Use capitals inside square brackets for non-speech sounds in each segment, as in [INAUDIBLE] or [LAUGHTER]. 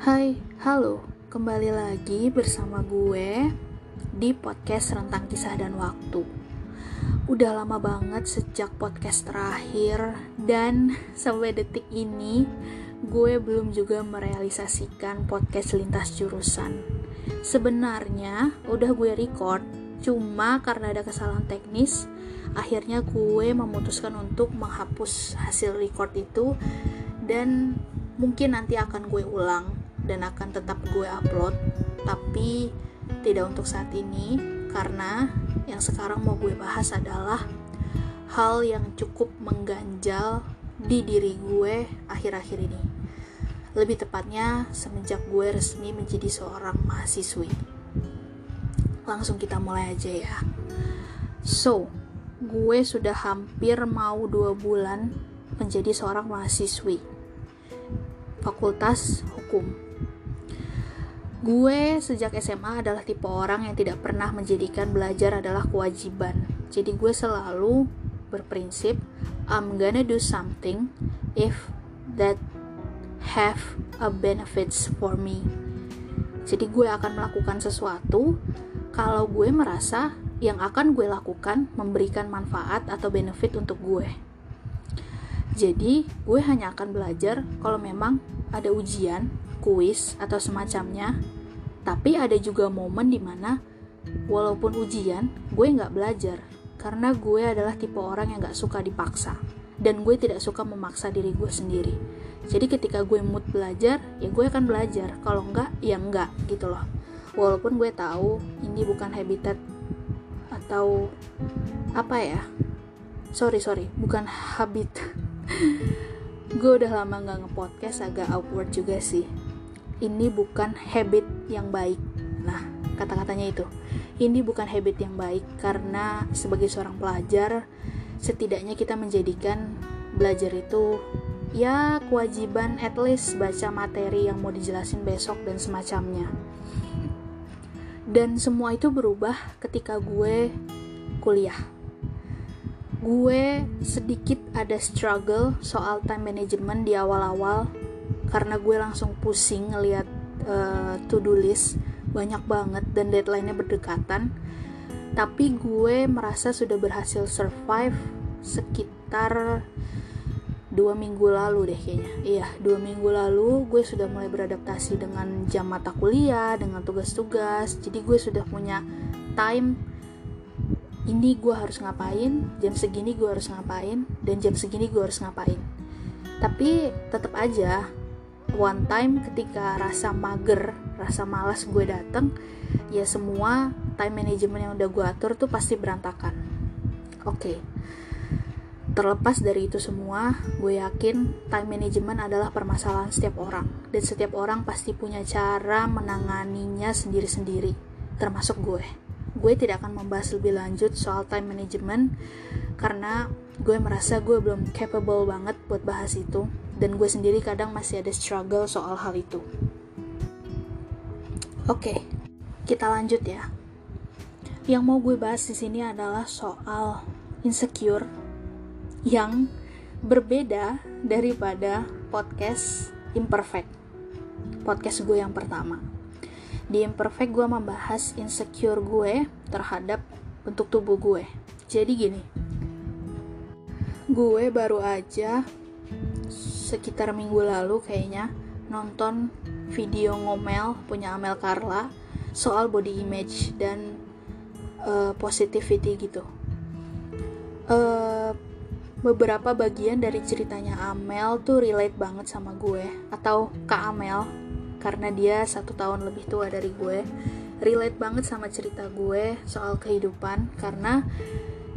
Hai, halo, kembali lagi bersama gue di podcast Rentang Kisah dan Waktu. Udah lama banget sejak podcast terakhir dan [LAUGHS] sampai detik ini gue belum juga merealisasikan podcast lintas jurusan. Sebenarnya udah gue record, cuma karena ada kesalahan teknis, akhirnya gue memutuskan untuk menghapus hasil record itu dan mungkin nanti akan gue ulang dan akan tetap gue upload tapi tidak untuk saat ini karena yang sekarang mau gue bahas adalah hal yang cukup mengganjal di diri gue akhir-akhir ini. Lebih tepatnya semenjak gue resmi menjadi seorang mahasiswi. Langsung kita mulai aja ya. So gue sudah hampir mau dua bulan menjadi seorang mahasiswi. Fakultas Hukum. Gue sejak SMA adalah tipe orang yang tidak pernah menjadikan belajar adalah kewajiban. Jadi gue selalu berprinsip I'm gonna do something if that have a benefits for me. Jadi gue akan melakukan sesuatu kalau gue merasa yang akan gue lakukan memberikan manfaat atau benefit untuk gue. Jadi, gue hanya akan belajar kalau memang ada ujian, kuis, atau semacamnya. Tapi ada juga momen di mana, walaupun ujian, gue nggak belajar. Karena gue adalah tipe orang yang nggak suka dipaksa. Dan gue tidak suka memaksa diri gue sendiri. Jadi ketika gue mood belajar, ya gue akan belajar. Kalau enggak, ya enggak gitu loh. Walaupun gue tahu ini bukan habitat atau apa ya sorry sorry bukan habit [LAUGHS] gue udah lama gak nge-podcast agak awkward juga sih ini bukan habit yang baik. Nah kata-katanya itu. Ini bukan habit yang baik karena sebagai seorang pelajar setidaknya kita menjadikan belajar itu ya kewajiban at least baca materi yang mau dijelasin besok dan semacamnya. Dan semua itu berubah ketika gue kuliah. Gue sedikit ada struggle soal time management di awal-awal karena gue langsung pusing ngelihat uh, to-do list banyak banget dan deadline-nya berdekatan. Tapi gue merasa sudah berhasil survive sekitar dua minggu lalu deh kayaknya. Iya dua minggu lalu gue sudah mulai beradaptasi dengan jam mata kuliah dengan tugas-tugas. Jadi gue sudah punya time ini gue harus ngapain jam segini gue harus ngapain dan jam segini gue harus ngapain. Tapi tetap aja one time ketika rasa mager rasa malas gue dateng ya semua time management yang udah gue atur tuh pasti berantakan. Oke. Okay. terlepas dari itu semua gue yakin time management adalah permasalahan setiap orang. Dan setiap orang pasti punya cara menanganinya sendiri-sendiri termasuk gue. Gue tidak akan membahas lebih lanjut soal time management karena gue merasa gue belum capable banget buat bahas itu dan gue sendiri kadang masih ada struggle soal hal itu. Oke, kita lanjut ya. Yang mau gue bahas di sini adalah soal insecure yang berbeda daripada podcast imperfect. Podcast gue yang pertama di Imperfect gue membahas insecure gue terhadap bentuk tubuh gue. Jadi gini, gue baru aja sekitar minggu lalu kayaknya nonton video ngomel punya Amel Carla soal body image dan uh, positivity gitu. Uh, beberapa bagian dari ceritanya Amel tuh relate banget sama gue atau Kak Amel karena dia satu tahun lebih tua dari gue relate banget sama cerita gue soal kehidupan karena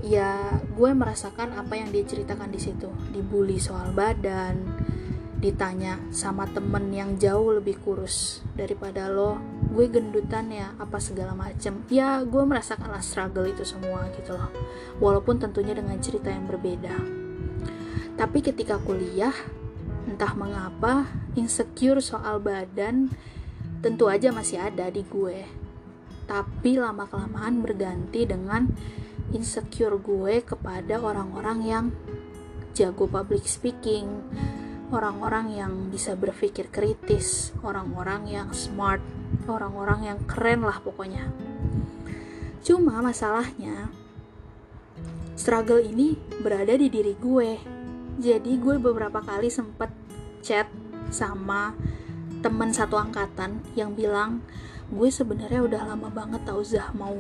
ya gue merasakan apa yang dia ceritakan di situ dibully soal badan ditanya sama temen yang jauh lebih kurus daripada lo gue gendutan ya apa segala macem? Ya gue merasakan lah struggle itu semua gitu loh. Walaupun tentunya dengan cerita yang berbeda. Tapi ketika kuliah Entah mengapa, insecure soal badan tentu aja masih ada di gue. Tapi lama-kelamaan berganti dengan insecure gue kepada orang-orang yang jago public speaking, orang-orang yang bisa berpikir kritis, orang-orang yang smart, orang-orang yang keren lah pokoknya. Cuma masalahnya, struggle ini berada di diri gue. Jadi gue beberapa kali sempet chat sama temen satu angkatan yang bilang gue sebenarnya udah lama banget tau Zah mau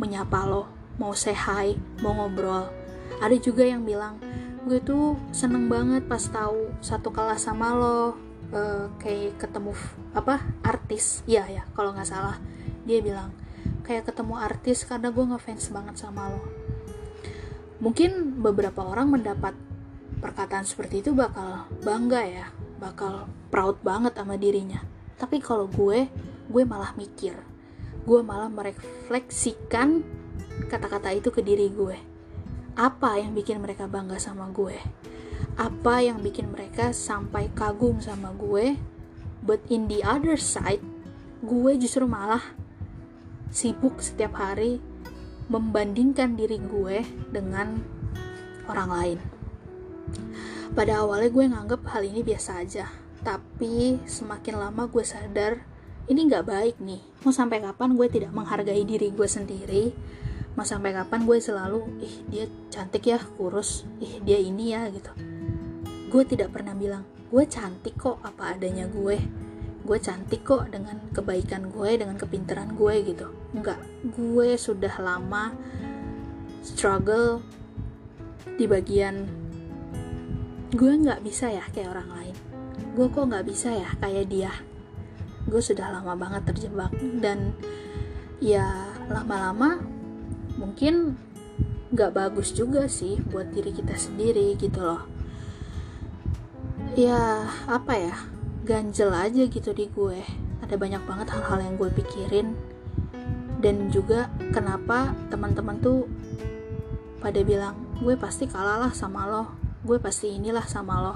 menyapa lo, mau say hi, mau ngobrol. Ada juga yang bilang gue tuh seneng banget pas tahu satu kelas sama lo, uh, kayak ketemu apa artis, iya ya kalau nggak salah. Dia bilang kayak ketemu artis karena gue ngefans banget sama lo. Mungkin beberapa orang mendapat perkataan seperti itu bakal bangga ya bakal proud banget sama dirinya. Tapi kalau gue gue malah mikir. Gue malah merefleksikan kata-kata itu ke diri gue apa yang bikin mereka bangga sama gue apa yang bikin mereka sampai kagum sama gue but in the other side gue justru malah sibuk setiap hari membandingkan diri gue dengan orang lain. Pada awalnya gue nganggep hal ini biasa aja, tapi semakin lama gue sadar ini nggak baik nih. Mau sampai kapan gue tidak menghargai diri gue sendiri? Mau sampai kapan gue selalu, ih dia cantik ya, kurus, ih dia ini ya gitu. Gue tidak pernah bilang, gue cantik kok apa adanya gue. Gue cantik kok dengan kebaikan gue dengan kepintaran gue gitu. Enggak. Gue sudah lama struggle di bagian gue nggak bisa ya kayak orang lain. Gue kok nggak bisa ya kayak dia. Gue sudah lama banget terjebak dan ya lama-lama mungkin nggak bagus juga sih buat diri kita sendiri gitu loh. Ya apa ya? Ganjel aja gitu di gue. Ada banyak banget hal-hal yang gue pikirin. Dan juga kenapa teman-teman tuh pada bilang gue pasti kalah lah sama lo. Gue pasti inilah sama lo.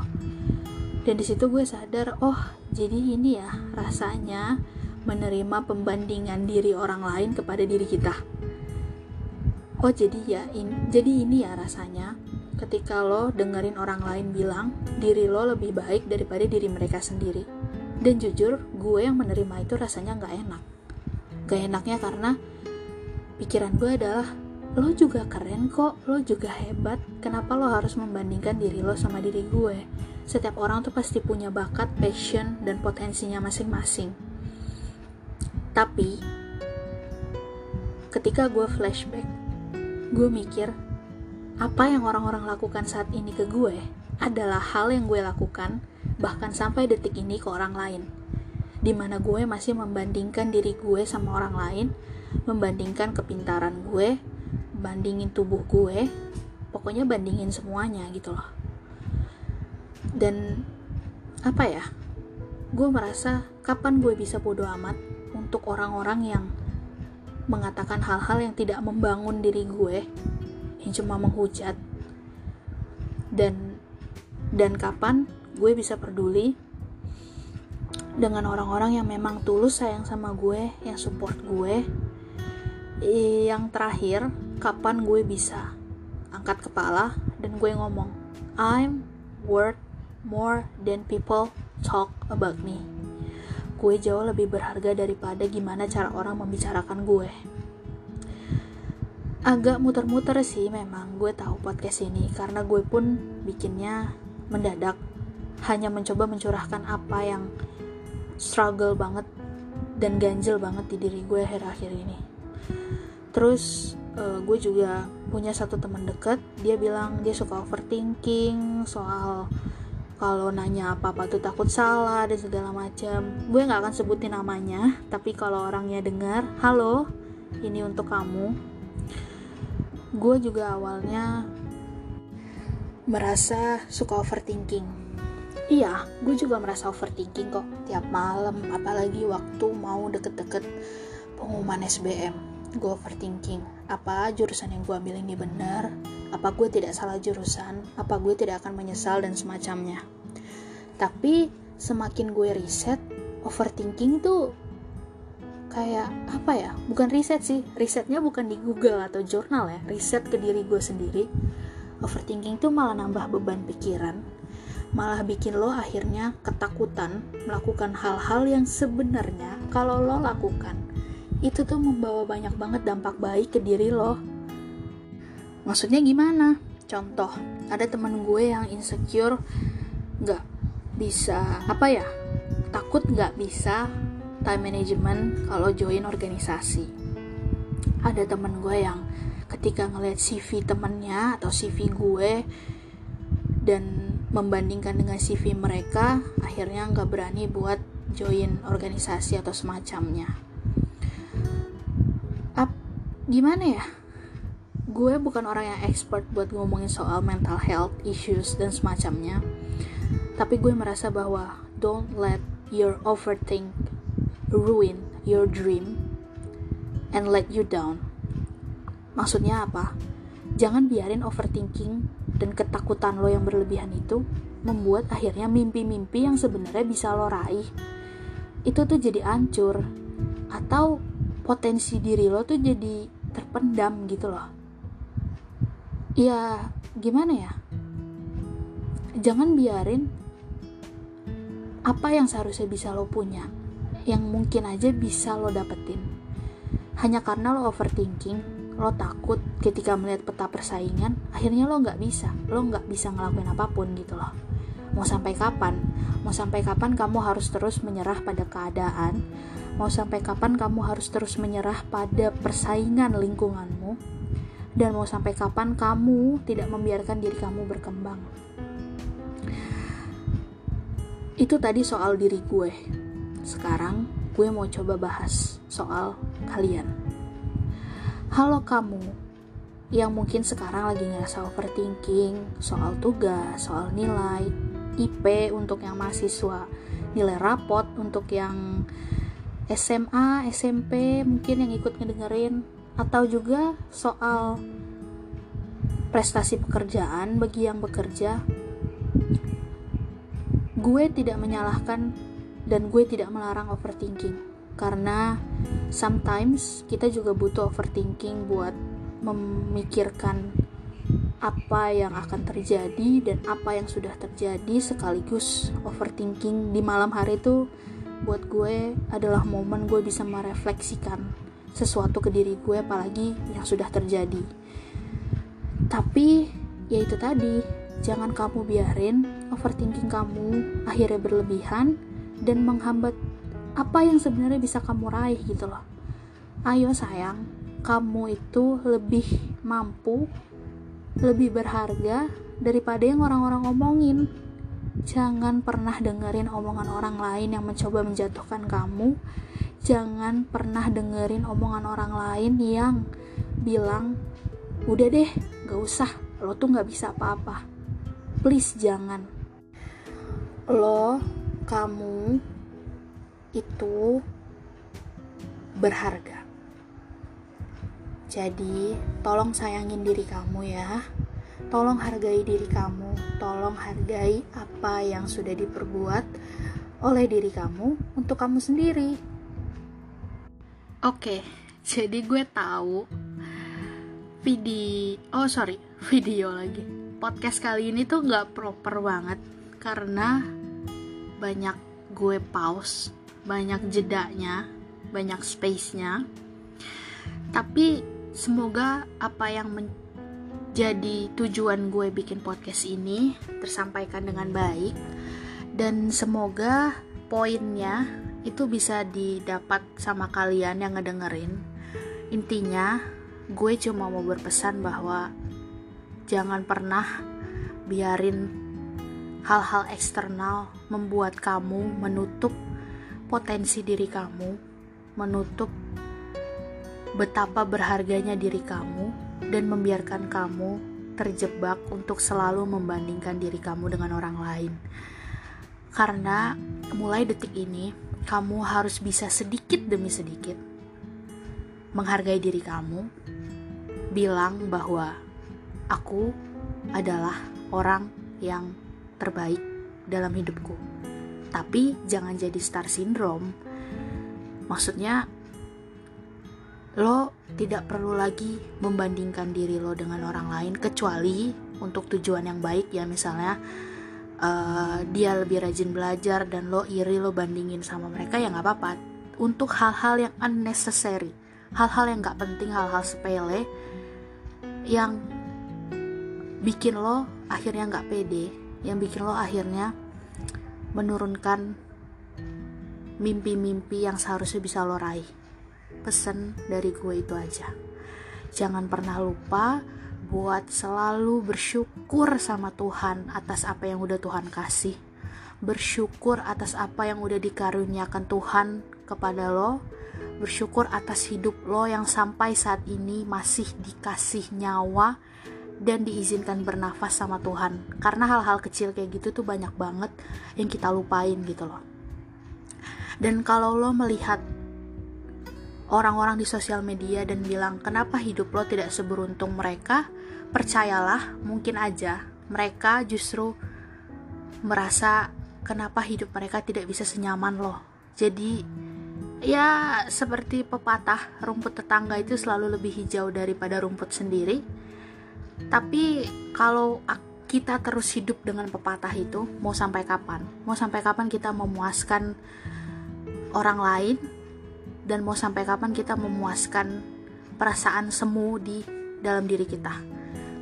Dan di situ gue sadar oh jadi ini ya rasanya menerima pembandingan diri orang lain kepada diri kita oh jadi ya in, jadi ini ya rasanya ketika lo dengerin orang lain bilang diri lo lebih baik daripada diri mereka sendiri. Dan jujur, gue yang menerima itu rasanya gak enak. Gak enaknya karena pikiran gue adalah lo juga keren kok, lo juga hebat. Kenapa lo harus membandingkan diri lo sama diri gue? Setiap orang tuh pasti punya bakat, passion, dan potensinya masing-masing. Tapi, ketika gue flashback, gue mikir apa yang orang-orang lakukan saat ini ke gue adalah hal yang gue lakukan bahkan sampai detik ini ke orang lain. Di mana gue masih membandingkan diri gue sama orang lain membandingkan kepintaran gue bandingin tubuh gue pokoknya bandingin semuanya gitu loh. Dan apa ya? Gue merasa kapan gue bisa bodoh amat untuk orang-orang yang mengatakan hal-hal yang tidak membangun diri gue yang cuma menghujat. Dan dan kapan gue bisa peduli dengan orang-orang yang memang tulus sayang sama gue yang support gue? Yang terakhir kapan gue bisa angkat kepala dan gue ngomong I'm worth more than people talk about me gue jauh lebih berharga daripada gimana cara orang membicarakan gue. Agak muter-muter sih memang gue tahu podcast ini karena gue pun bikinnya mendadak. Hanya mencoba mencurahkan apa yang struggle banget dan ganjel banget di diri gue akhir-akhir ini. Terus uh, gue juga punya satu teman deket dia bilang dia suka overthinking soal kalau nanya apa-apa tuh takut salah dan segala macam gue nggak akan sebutin namanya tapi kalau orangnya dengar halo ini untuk kamu. Gue juga awalnya merasa suka overthinking. Iya gue juga merasa overthinking kok tiap malam apalagi waktu mau deket-deket pengumuman SBM gue overthinking apa jurusan yang gue ambil ini benar apa gue tidak salah jurusan? Apa gue tidak akan menyesal dan semacamnya? Tapi semakin gue riset overthinking tuh kayak apa ya? Bukan riset sih. Risetnya bukan di Google atau jurnal ya. Riset ke diri gue sendiri. Overthinking tuh malah nambah beban pikiran. Malah bikin lo akhirnya ketakutan melakukan hal-hal yang sebenarnya kalau lo lakukan. Itu tuh membawa banyak banget dampak baik ke diri lo maksudnya gimana? Contoh ada temen gue yang insecure nggak bisa apa ya takut nggak bisa time management kalau join organisasi. Ada temen gue yang ketika ngeliat CV temennya atau CV gue dan membandingkan dengan CV mereka akhirnya nggak berani buat join organisasi atau semacamnya. Ap, gimana ya gue bukan orang yang expert buat ngomongin soal mental health issues dan semacamnya tapi gue merasa bahwa don't let your overthink ruin your dream and let you down. Maksudnya apa? Jangan biarin overthinking dan ketakutan lo yang berlebihan itu membuat akhirnya mimpi-mimpi yang sebenarnya bisa lo raih itu tuh jadi hancur atau potensi diri lo tuh jadi terpendam gitu loh. Ya, gimana ya? Jangan biarin apa yang seharusnya bisa lo punya yang mungkin aja bisa lo dapetin. Hanya karena lo overthinking lo takut ketika melihat peta persaingan akhirnya lo nggak bisa lo nggak bisa ngelakuin apa pun gitu loh. Mau sampai kapan? Mau sampai kapan kamu harus terus menyerah pada keadaan? Mau sampai kapan kamu harus terus menyerah pada persaingan lingkunganmu dan mau sampai kapan kamu tidak membiarkan diri kamu berkembang itu tadi soal diri gue. Sekarang gue mau coba bahas soal kalian. Halo kamu yang mungkin sekarang lagi ngerasa overthinking soal tugas, soal nilai, IP untuk yang mahasiswa, nilai rapot untuk yang SMA, SMP mungkin yang ikut ngedengerin atau juga soal prestasi pekerjaan bagi yang bekerja. Gue tidak menyalahkan dan gue tidak melarang overthinking. Karena sometimes kita juga butuh overthinking buat memikirkan apa yang akan terjadi dan apa yang sudah terjadi sekaligus overthinking. Di malam hari itu buat gue adalah momen gue bisa merefleksikan sesuatu ke diri gue apalagi yang sudah terjadi tapi ya itu tadi jangan kamu biarin overthinking kamu akhirnya berlebihan dan menghambat apa yang sebenarnya bisa kamu raih gitu loh. Ayo sayang, kamu itu lebih mampu, lebih berharga daripada yang orang-orang omongin. Jangan pernah dengerin omongan orang lain yang mencoba menjatuhkan kamu. Jangan pernah dengerin omongan orang lain yang bilang, udah deh, gak usah, lo tuh gak bisa apa-apa. Please jangan. Lo kamu itu berharga. Jadi tolong sayangin diri kamu ya. Tolong hargai diri kamu. Tolong hargai apa yang sudah diperbuat oleh diri kamu untuk kamu sendiri oke jadi gue tahu video oh sorry [LAUGHS] video lagi podcast kali ini tuh nggak proper banget karena banyak gue pause, banyak jedanya, banyak space-nya. Tapi semoga apa yang menjadi tujuan gue bikin podcast ini tersampaikan dengan baik dan semoga poinnya itu bisa didapat sama kalian yang ngedengerin. Intinya, gue cuma mau berpesan bahwa Jangan pernah biarin hal-hal eksternal membuat kamu menutup potensi diri kamu, menutup betapa berharganya diri kamu, dan membiarkan kamu terjebak untuk selalu membandingkan diri kamu dengan orang lain. Karena mulai detik ini, kamu harus bisa sedikit demi sedikit menghargai diri kamu, bilang bahwa aku adalah orang yang terbaik dalam hidupku. Tapi jangan jadi star syndrome. Maksudnya lo tidak perlu lagi membandingkan diri lo dengan orang lain kecuali untuk tujuan yang baik ya misalnya uh, dia lebih rajin belajar dan lo iri lo bandingin sama mereka ya nggak apa-apa. Untuk hal-hal yang unnecessary hal-hal yang nggak penting hal-hal sepele yang bikin lo akhirnya nggak pede yang bikin lo akhirnya menurunkan mimpi-mimpi yang seharusnya bisa lo raih. Pesen dari gue itu aja. Jangan pernah lupa buat selalu bersyukur sama Tuhan atas apa yang udah Tuhan kasih. Bersyukur atas apa yang udah dikaruniakan Tuhan kepada lo. Bersyukur atas hidup lo yang sampai saat ini masih dikasih nyawa dan diizinkan bernafas sama Tuhan. Karena hal-hal kecil kayak gitu tuh banyak banget yang kita lupain gitu loh. Dan kalau lo melihat orang-orang di sosial media dan bilang kenapa hidup lo tidak seberuntung mereka, percayalah mungkin aja mereka justru merasa kenapa hidup mereka tidak bisa senyaman loh. Jadi ya seperti pepatah rumput tetangga itu selalu lebih hijau daripada rumput sendiri. Tapi kalau kita terus hidup dengan pepatah itu mau sampai kapan? Mau sampai kapan kita memuaskan orang lain? Dan mau sampai kapan kita memuaskan perasaan semu di dalam diri kita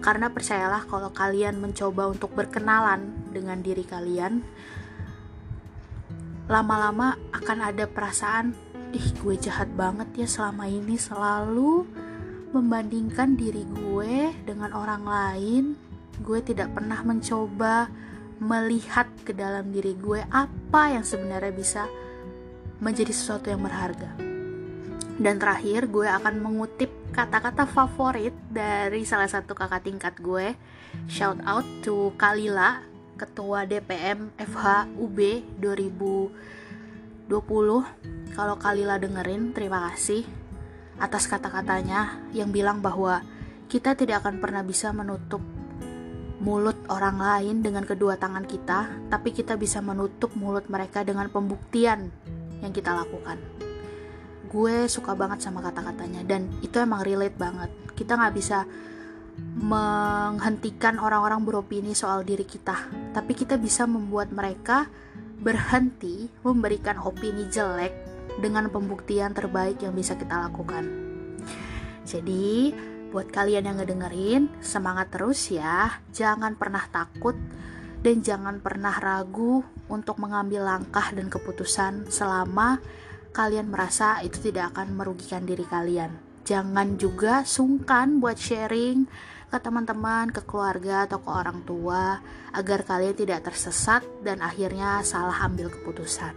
karena percayalah kalau kalian mencoba untuk berkenalan dengan diri kalian, lama-lama akan ada perasaan, ih gue jahat banget ya selama ini selalu membandingkan diri gue dengan orang lain. Gue tidak pernah mencoba melihat ke dalam diri gue apa yang sebenarnya bisa menjadi sesuatu yang berharga. Dan terakhir, gue akan mengutip kata-kata favorit dari salah satu kakak tingkat gue. Shout out to Kalila, ketua DPM FH UB 2020. Kalau Kalila dengerin, terima kasih atas kata-katanya yang bilang bahwa kita tidak akan pernah bisa menutup mulut orang lain dengan kedua tangan kita, tapi kita bisa menutup mulut mereka dengan pembuktian yang kita lakukan gue suka banget sama kata-katanya dan itu emang relate banget. Kita nggak bisa menghentikan orang-orang beropini soal diri kita tapi kita bisa membuat mereka berhenti memberikan opini jelek dengan pembuktian terbaik yang bisa kita lakukan. Jadi buat kalian yang ngedengerin semangat terus ya. Jangan pernah takut dan jangan pernah ragu untuk mengambil langkah dan keputusan selama kalian merasa itu tidak akan merugikan diri kalian. Jangan juga sungkan buat sharing ke teman-teman, ke keluarga, atau ke orang tua agar kalian tidak tersesat dan akhirnya salah ambil keputusan.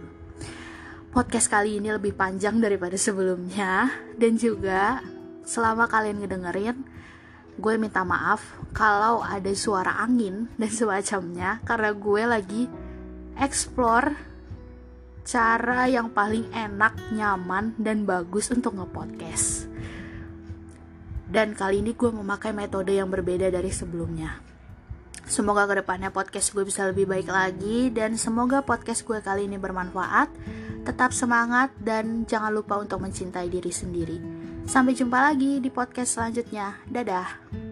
Podcast kali ini lebih panjang daripada sebelumnya dan juga selama kalian ngedengerin gue minta maaf kalau ada suara angin dan [LAUGHS] semacamnya karena gue lagi explore cara yang paling enak, nyaman, dan bagus untuk nge-podcast. Dan kali ini gue memakai metode yang berbeda dari sebelumnya. Semoga ke depannya podcast gue bisa lebih baik lagi dan semoga podcast gue kali ini bermanfaat. Tetap semangat dan jangan lupa untuk mencintai diri sendiri. Sampai jumpa lagi di podcast selanjutnya. Dadah.